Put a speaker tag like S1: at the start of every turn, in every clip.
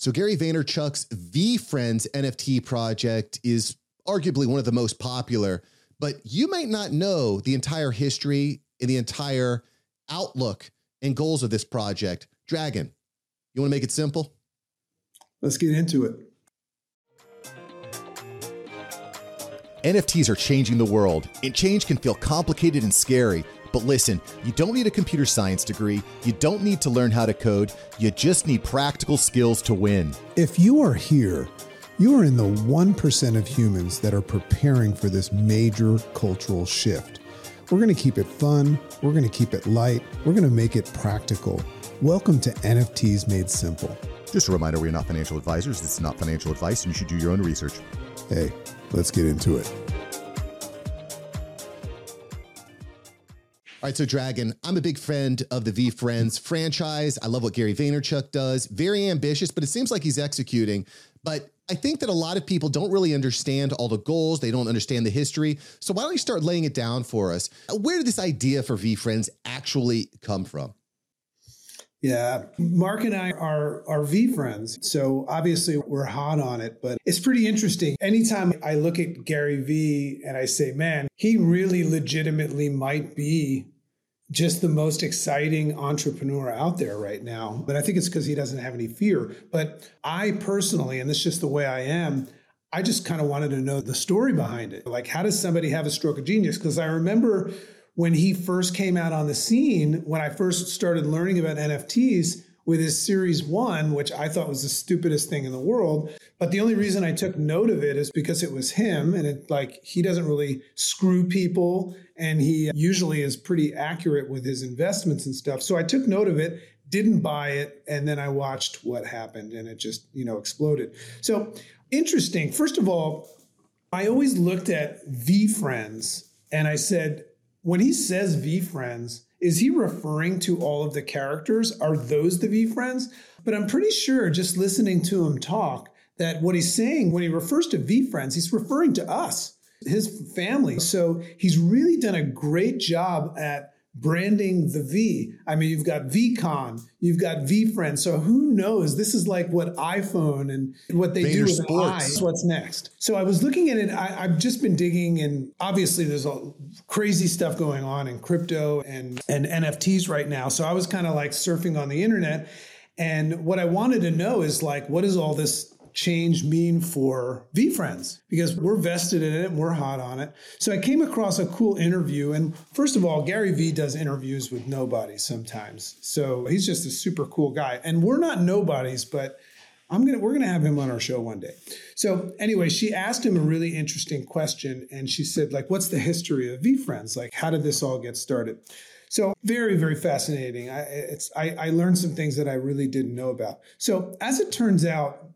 S1: So, Gary Vaynerchuk's VeeFriends NFT project is arguably one of the most popular, but you might not know the entire history and the entire outlook and goals of this project. Dragon, you want to make it simple?
S2: Let's get into it.
S1: NFTs are changing the world, and change can feel complicated and scary. But listen, you don't need a computer science degree, you don't need to learn how to code, you just need practical skills to win.
S2: If you are here, you are in the 1% of humans that are preparing for this major cultural shift. We're going to keep it fun, we're going to keep it light, we're going to make it practical. Welcome to NFTs Made Simple.
S1: Just a reminder we're not financial advisors, this is not financial advice, and you should do your own research.
S2: Hey, let's get into it.
S1: Right, so Dragon, I'm a big friend of the VeeFriends franchise. I love what Gary Vaynerchuk does. Very ambitious, but it seems like he's executing. But I think that a lot of people don't really understand all the goals. They don't understand the history. So why don't you start laying it down for us? Where did this idea for VeeFriends actually come from?
S2: Yeah, Mark and I are are VeeFriends, so obviously we're hot on it. But it's pretty interesting. Anytime I look at Gary Vee and I say, "Man, he really legitimately might be just the most exciting entrepreneur out there right now." But I think it's because he doesn't have any fear. But I personally, and this is just the way I am. I just kind of wanted to know the story behind it. Like, how does somebody have a stroke of genius? Because I remember when he first came out on the scene, when I first started learning about NFTs with his Series One, which I thought was the stupidest thing in the world. But the only reason I took note of it is because it was him, and it like he doesn't really screw people, and he usually is pretty accurate with his investments and stuff. So I took note of it, didn't buy it, and then I watched what happened, and it just you know exploded. So interesting. First of all, I always looked at VeeFriends and I said when he says VeeFriends, is he referring to all of the characters? Are those the VeeFriends? But I'm pretty sure just listening to him talk that what he's saying when he refers to VeeFriends, he's referring to us, his family. So he's really done a great job at branding the V. I mean, you've got VeeCon, you've got VeeFriend. So who knows? This is like what iPhone and what they Vayner do with Sports. What's next? So I was looking at it. I, have just been digging, and obviously there's a crazy stuff going on in crypto and and NFTs right now. So I was kind of like surfing on the internet. And what I wanted to know is like, what is all this change mean for VeeFriends? Because we're vested in it and we're hot on it. So I came across a cool interview. And first of all, Gary Vee does interviews with nobodies sometimes. So he's just a super cool guy. And we're not nobodies, but I'm gonna we're gonna have him on our show one day. So anyway, she asked him a really interesting question, and she said, like, what's the history of VeeFriends? Like, how did this all get started? So very, very fascinating. I, it's I, I learned some things that I really didn't know about. So as it turns out,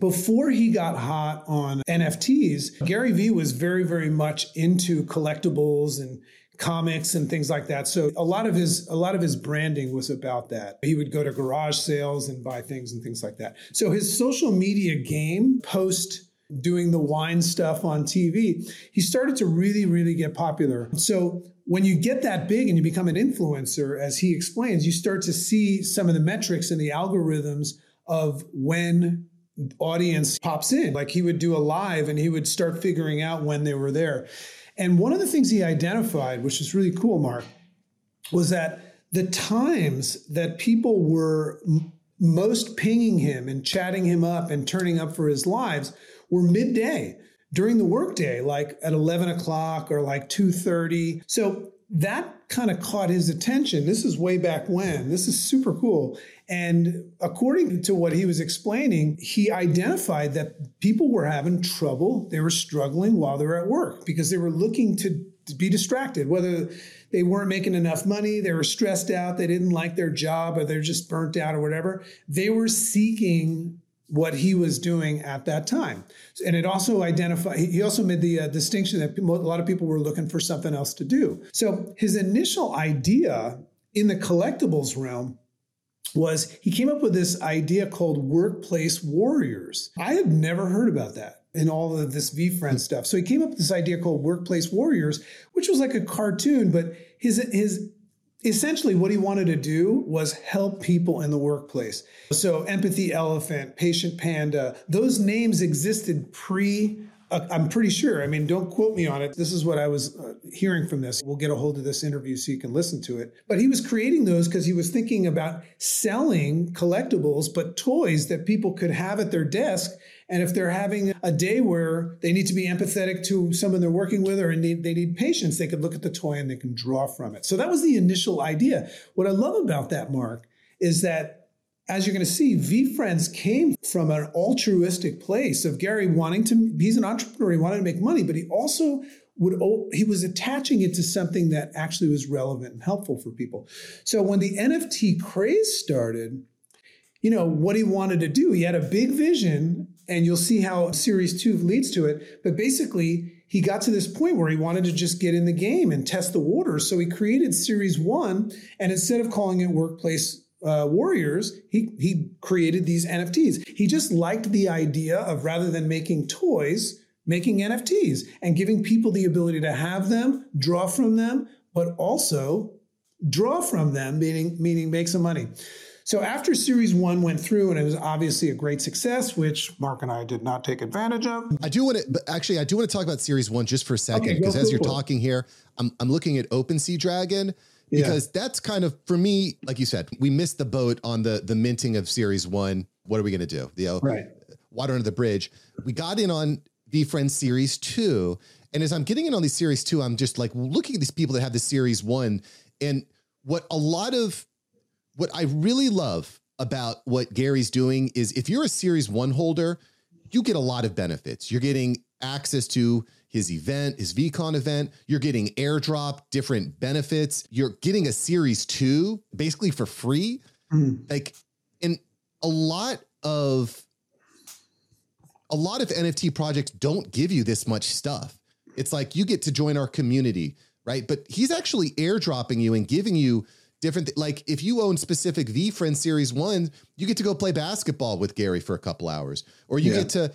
S2: before he got hot on NFTs, Gary Vee was very, very much into collectibles and comics and things like that. So a lot of his a lot of his branding was about that. He would go to garage sales and buy things and things like that. So his social media game post doing the wine stuff on TV, he started to really really get popular. So when you get that big and you become an influencer as he explains, you start to see some of the metrics and the algorithms of when audience pops in. Like he would do a live and he would start figuring out when they were there. And one of the things he identified, which is really cool, Mark, was that the times that people were m- most pinging him and chatting him up and turning up for his lives were midday during the workday, like at 11 o'clock or like 2.30. So that kind of caught his attention. This is way back when. This is super cool. And according to what he was explaining, he identified that people were having trouble. They were struggling while they were at work because they were looking to, be distracted, whether they weren't making enough money, they were stressed out, they didn't like their job, or they're just burnt out or whatever. They were seeking what he was doing at that time. And it also identified, he also made the uh, distinction that a lot of people were looking for something else to do. So his initial idea in the collectibles realm was he came up with this idea called workplace warriors. I had never heard about that in all of this VeeFriend stuff. So he came up with this idea called workplace warriors, which was like a cartoon, but his his essentially what he wanted to do was help people in the workplace. So, Empathy Elephant, Patient Panda, those names existed pre uh, I'm pretty sure. I mean, don't quote me on it. This is what I was uh, hearing from this. We'll get a hold of this interview so you can listen to it. But he was creating those because he was thinking about selling collectibles, but toys that people could have at their desk. And if they're having a day where they need to be empathetic to someone they're working with or need, they need patience, they could look at the toy and they can draw from it. So that was the initial idea. What I love about that, Mark, is that as you're going to see, VeeFriends came from an altruistic place of Gary wanting to, he's an entrepreneur, he wanted to make money, but he also would, he was attaching it to something that actually was relevant and helpful for people. So when the NFT craze started, you know, what he wanted to do, he had a big vision, and you'll see how series two leads to it. But basically, he got to this point where he wanted to just get in the game and test the waters. So he created series one, and instead of calling it Workplace uh, warriors, he he created these NFTs. He just liked the idea of rather than making toys, making NFTs and giving people the ability to have them, draw from them, but also draw from them, meaning meaning make some money. So after series one went through and it was obviously a great success, which Mark and I did not take advantage of.
S1: I do want to, but actually, I do want to talk about series one just for a second because okay, as you're talking here, I'm, I'm looking at OpenSea Dragon because yeah. that's kind of for me, like you said, we missed the boat on the the minting of series one. What are we going to do? The uh,
S2: right.
S1: water under the bridge. We got in on VeeFriends series two, and as I'm getting in on these series two, I'm just like looking at these people that have the series one, and what a lot of what I really love about what Gary's doing is if you're a series one holder, you get a lot of benefits. You're getting access to his event, his VeeCon event. You're getting airdrop, different benefits. You're getting a series two basically for free. Mm. Like, and a lot of a lot of NFT projects don't give you this much stuff. It's like you get to join our community, right? But he's actually airdropping you and giving you different th- like if you own specific VeeFriend series 1, you get to go play basketball with Gary for a couple hours or you yeah. get to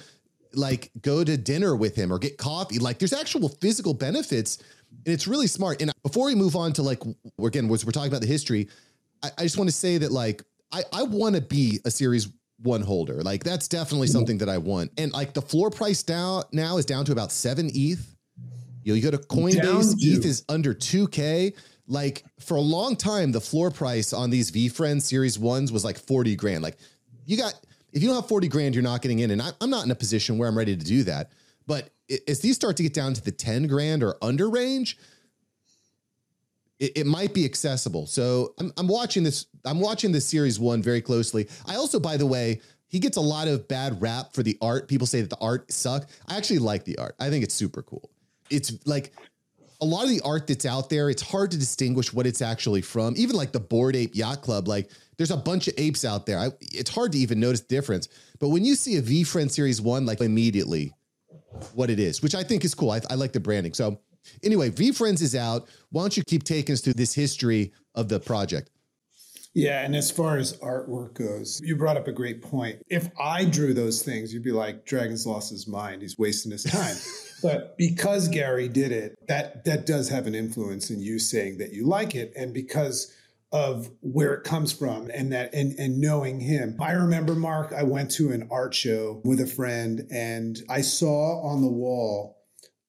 S1: like go to dinner with him or get coffee. Like there's actual physical benefits and it's really smart. And before we move on to like, again, we're, we're talking about the history, I, I just want to say that like, I, I want to be a series one holder. Like that's definitely mm-hmm. something that I want. And like the floor price now, now is down to about seven ETH. You know, you go to Coinbase, ETH is under 2K. Like for a long time, the floor price on these VeeFriends series ones was like 40 grand. Like you got if you don't have 40 grand, you're not getting in. And I, am not in a position where I'm ready to do that. But as these start to get down to the 10 grand or under range, it, it might be accessible. So I'm, I'm watching this. I'm watching this series one very closely. I also, by the way, he gets a lot of bad rap for the art. People say that the art suck. I actually like the art. I think it's super cool. It's like a lot of the art that's out there, it's hard to distinguish what it's actually from. Even like the Bored Ape Yacht Club, like there's a bunch of apes out there. I, it's hard to even notice difference. But when you see a V VeeFriend Series 1, like immediately what it is, which I think is cool. I, I like the branding. So anyway, VeeFriends is out. Why don't you keep taking us through this history of the project?
S2: Yeah, and as far as artwork goes, you brought up a great point. If I drew those things, you'd be like, Dragon's lost his mind. He's wasting his time. but because Gary did it, that that does have an influence in you saying that you like it. And because of where it comes from and that and and knowing him. I remember Mark, I went to an art show with a friend and I saw on the wall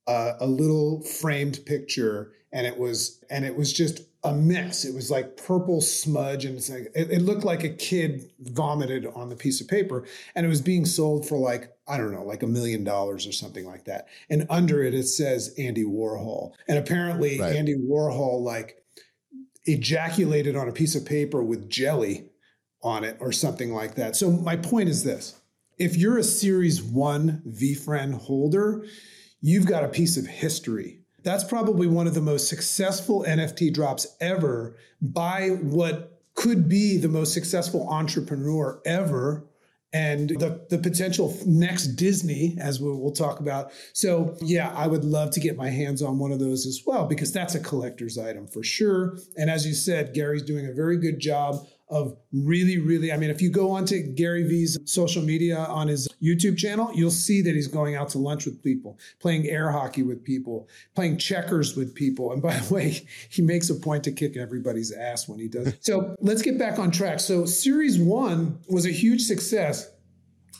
S2: uh, a little framed picture and it was and it was just a mess. It was like purple smudge, and it's like it, it, looked like a kid vomited on the piece of paper, and it was being sold for like I don't know, like a million dollars or something like that. And under it, it says Andy Warhol, and apparently right. Andy Warhol like ejaculated on a piece of paper with jelly on it or something like that. So my point is this: if you're a Series One VeeFriend holder, you've got a piece of history that's probably one of the most successful NFT drops ever by what could be the most successful entrepreneur ever and the, the potential next Disney, as we, will talk about. So, yeah, I would love to get my hands on one of those as well, because that's a collector's item for sure. And as you said, Gary's doing a very good job of really, really. I mean, if you go onto Gary Vee's social media on his YouTube channel, you'll see that he's going out to lunch with people, playing air hockey with people, playing checkers with people. And by the way, he makes a point to kick everybody's ass when he does. so let's get back on track. So, series one was a huge success.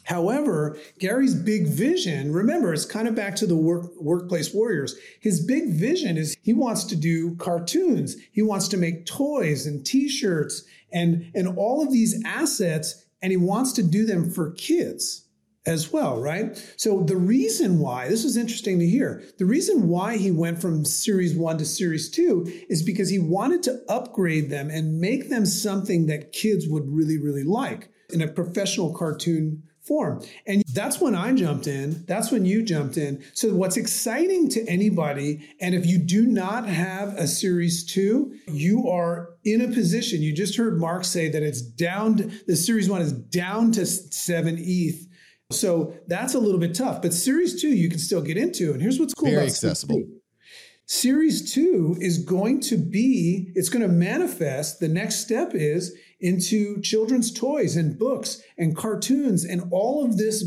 S2: However, Gary's big vision, remember, it's kind of back to the work, workplace warriors. His big vision is he wants to do cartoons. He wants to make toys and t-shirts and, and all of these assets, and he wants to do them for kids as well, right? So the reason why, this was interesting to hear, the reason why he went from series one to series two is because he wanted to upgrade them and make them something that kids would really, really like in a professional cartoon form. And that's when I jumped in. That's when you jumped in. So what's exciting to anybody, and if you do not have a series two, you are in a position. You just heard Mark say that it's down, to, the series one is down to seven ETH. So that's a little bit tough. But series two, you can still get into. And here's what's cool
S1: Very
S2: about
S1: accessible.
S2: Series two is going to be, it's going to manifest. The next step is into children's toys and books and cartoons and all of this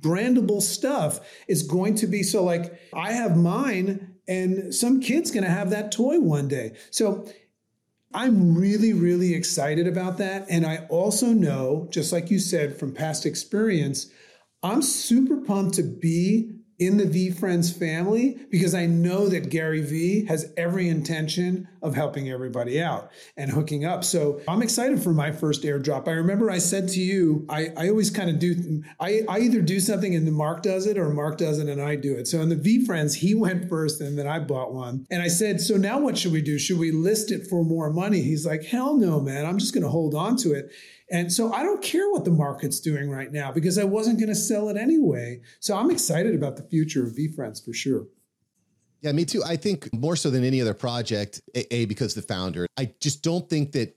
S2: brandable stuff is going to be so like I have mine and some kid's going to have that toy one day. So I'm really, really excited about that. And I also know, just like you said from past experience, I'm super pumped to be in the VeeFriends family because I know that Gary Vee has every intention of helping everybody out and hooking up. So I'm excited for my first airdrop. I remember I said to you, I, I always kind of do, I, I either do something and Mark does it or Mark does it and I do it. So in the VeeFriends, he went first and then I bought one. And I said, So now what should we do? Should we list it for more money? He's like, Hell no, man. I'm just going to hold on to it. And so I don't care what the market's doing right now because I wasn't going to sell it anyway. So I'm excited about the future of VeeFriends for sure.
S1: Yeah, me too. I think more so than any other project, a, a, because the founder. I just don't think that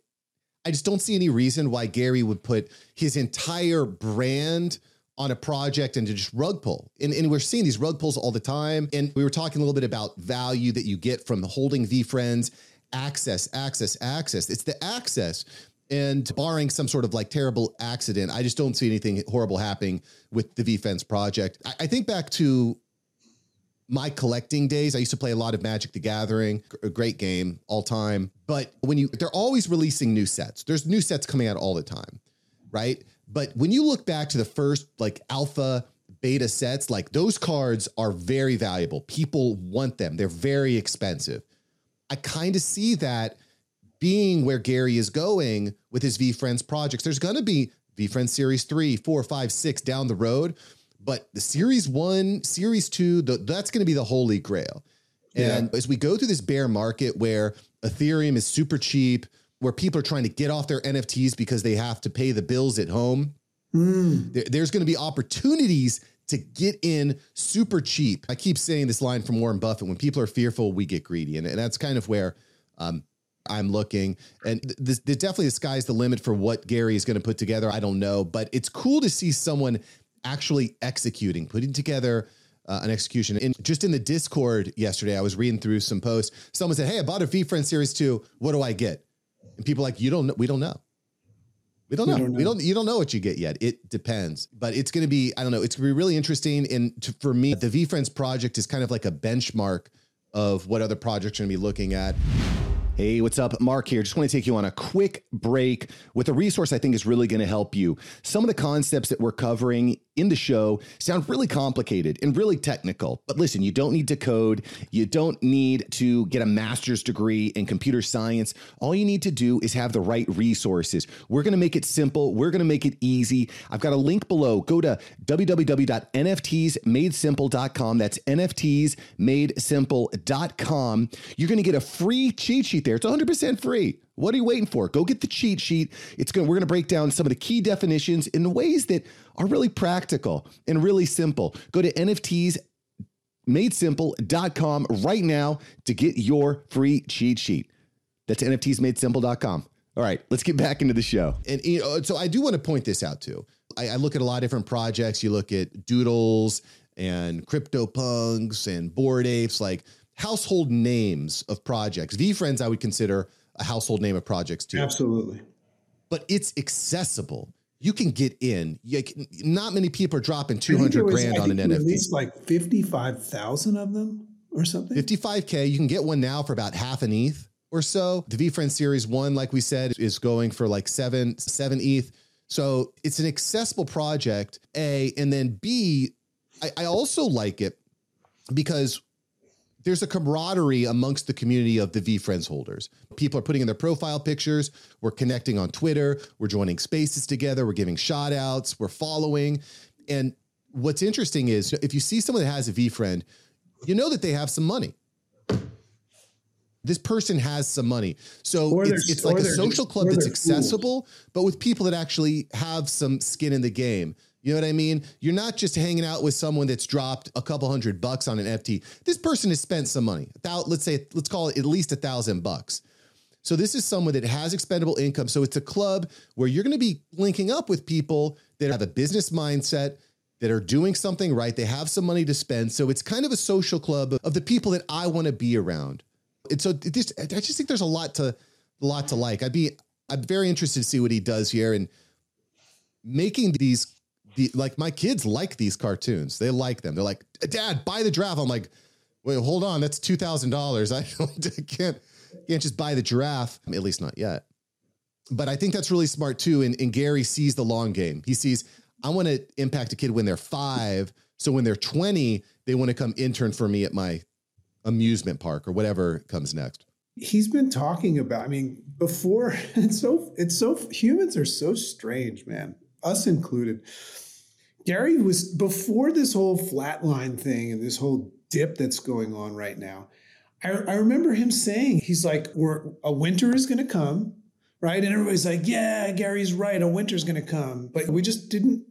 S1: I just don't see any reason why Gary would put his entire brand on a project and to just rug pull. And, and we're seeing these rug pulls all the time. And we were talking a little bit about value that you get from holding VeeFriends access, access, access. It's the access and barring some sort of like terrible accident, I just don't see anything horrible happening with the VeeFriends project. I, I think back to my collecting days. I used to play a lot of Magic the Gathering, a great game all time. But when you, they're always releasing new sets. There's new sets coming out all the time, right? But when you look back to the first like alpha, beta sets, like those cards are very valuable. People want them. They're very expensive. I kind of see that being where Gary is going with his VeeFriends projects. There's going to be VeeFriends Series 3, 4, 5, 6 down the road, but the Series 1, Series 2, the, that's going to be the holy grail. And as we go through this bear market where Ethereum is super cheap, where people are trying to get off their NFTs because they have to pay the bills at home, mm. there, there's going to be opportunities to get in super cheap. I keep saying this line from Warren Buffett when people are fearful, we get greedy. And, and that's kind of where um, I'm looking, and this, this definitely the sky's the limit for what Gary is going to put together. I don't know, but it's cool to see someone actually executing, putting together uh, an execution. And just in the Discord yesterday, I was reading through some posts. Someone said, "Hey, I bought a VeeFriend Series Two. What do I get?" And people like, "You don't know. We don't know. We don't know. We don't, know. we don't. You don't know what you get yet. It depends. But it's going to be. I don't know. It's going to be really interesting. And to, for me, the VeeFriends project is kind of like a benchmark of what other projects are going to be looking at. Hey, what's up? Mark here. Just want to take you on a quick break with a resource I think is really going to help you. Some of the concepts that we're covering in the show sound really complicated and really technical. But listen, you don't need to code. You don't need to get a master's degree in computer science. All you need to do is have the right resources. We're going to make it simple. We're going to make it easy. I've got a link below. Go to www.nftsmadesimple.com. That's nftsmadesimple.com. You're going to get a free cheat sheet there. It's 100% free. What are you waiting for? Go get the cheat sheet. It's going we're going to break down some of the key definitions in ways that are really practical and really simple. Go to NFTs madesimple.com right now to get your free cheat sheet. That's nftsmadesimple.com. All right, let's get back into the show. And you know, so I do want to point this out too. I, I look at a lot of different projects. You look at Doodles and CryptoPunks and Bored Apes, like household names of projects. VeeFriends, I would consider a household name of projects too.
S2: Absolutely.
S1: but it's accessible. You can get in. Can, not many people are dropping 200 was, grand on an NFT. At
S2: least like 55,000 of them or something.
S1: 55K. You can get one now for about half an ETH or so. The VeeFriend Series 1, like we said, is going for like seven, seven ETH. So it's an accessible project, A. And then B, I, I also like it because there's a camaraderie amongst the community of the VeeFriends holders. People are putting in their profile pictures. We're connecting on Twitter. We're joining spaces together. We're giving shout outs. We're following. And what's interesting is if you see someone that has a VeeFriend, you know that they have some money. This person has some money. So it's, it's like a social club that's accessible, but with people that actually have some skin in the game. You know what I mean? You're not just hanging out with someone that's dropped a couple hundred bucks on an FT. This person has spent some money. About, let's say, let's call it at least a thousand bucks. So this is someone that has expendable income. So it's a club where you're going to be linking up with people that have a business mindset, that are doing something right. They have some money to spend. So it's kind of a social club of the people that I want to be around. And so this, I just think there's a lot to, a lot to like. I'd be, I'm very interested to see what he does here and making these the like my kids like these cartoons. They like them. They're like, Dad, buy the giraffe. I'm like, wait, hold on, that's two thousand dollars. I can't can't just buy the giraffe. At least not yet. But I think that's really smart too. And, and Gary sees the long game. He sees, I want to impact a kid when they're five. So when they're 20, they want to come intern for me at my amusement park or whatever comes next.
S2: He's been talking about, I mean, before it's so it's so humans are so strange, man. Us included Gary was before this whole flatline thing and this whole dip that's going on right now. I, I remember him saying, he's like, we're, a winter is going to come, right? And everybody's like, yeah, Gary's right. A winter's going to come. But we just didn't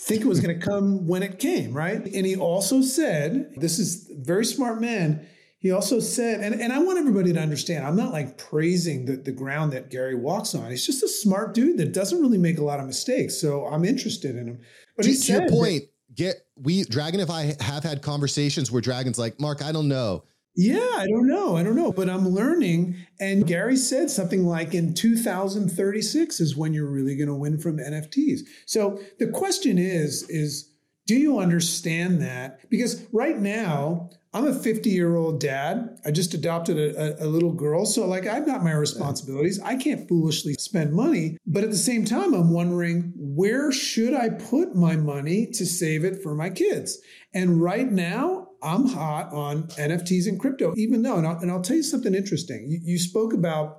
S2: think it was going to come when it came, right? And he also said, this is very smart man. He also said, and, and I want everybody to understand, I'm not like praising the, the ground that Gary walks on. He's just a smart dude that doesn't really make a lot of mistakes. So I'm interested in him.
S1: But to, to your point, that, get we Dragon. If I have had conversations where Dragon's like, Mark, I don't know.
S2: Yeah, I don't know. I don't know, but I'm learning. And Gary said something like in 2036 is when you're really going to win from NFTs. So the question is, is do you understand that? Because right now, I'm a 50 year old dad. I just adopted a, a, a, little girl. So, like, I've got my responsibilities. I can't foolishly spend money. But at the same time, I'm wondering where should I put my money to save it for my kids? And right now, I'm hot on NFTs and crypto, even though, and I'll, and I'll tell you something interesting. You, you spoke about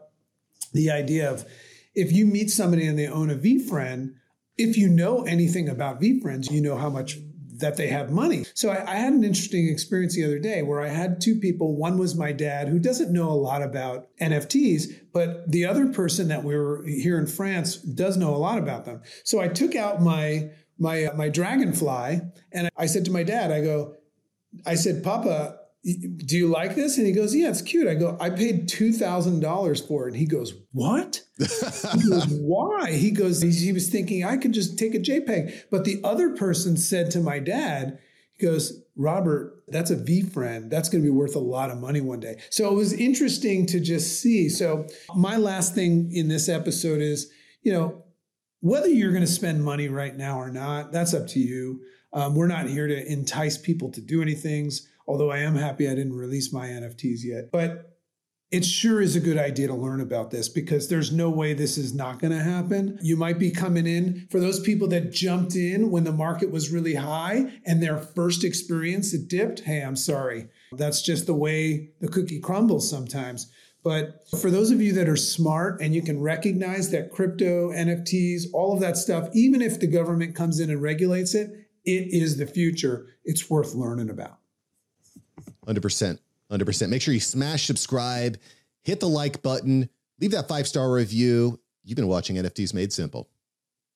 S2: the idea of if you meet somebody and they own a VeeFriend, if you know anything about VeeFriends, you know how much that they have money. So I, I, had an interesting experience the other day where I had two people. One was my dad, who doesn't know a lot about NFTs, but the other person that we were here in France does know a lot about them. So I took out my my my dragonfly and I said to my dad, I go, I said, Papa, do you like this? And he goes, yeah, it's cute. I go, I paid $2,000 for it. And he goes, what? he goes, why? He goes, he was thinking I could just take a JPEG. But the other person said to my dad, he goes, Robert, that's a VeeFriend. That's going to be worth a lot of money one day. So it was interesting to just see. So my last thing in this episode is, you know, whether you're going to spend money right now or not, that's up to you. Um, we're not here to entice people to do anything although I am happy I didn't release my NFTs yet. But it sure is a good idea to learn about this because there's no way this is not going to happen. You might be coming in for those people that jumped in when the market was really high and their first experience it dipped. Hey, I'm sorry. That's just the way the cookie crumbles sometimes. But for those of you that are smart and you can recognize that crypto, NFTs, all of that stuff, even if the government comes in and regulates it, it is the future. It's worth learning about.
S1: 100%. 100%. Make sure you smash subscribe, hit the like button, leave that five star review. You've been watching NFTs Made Simple.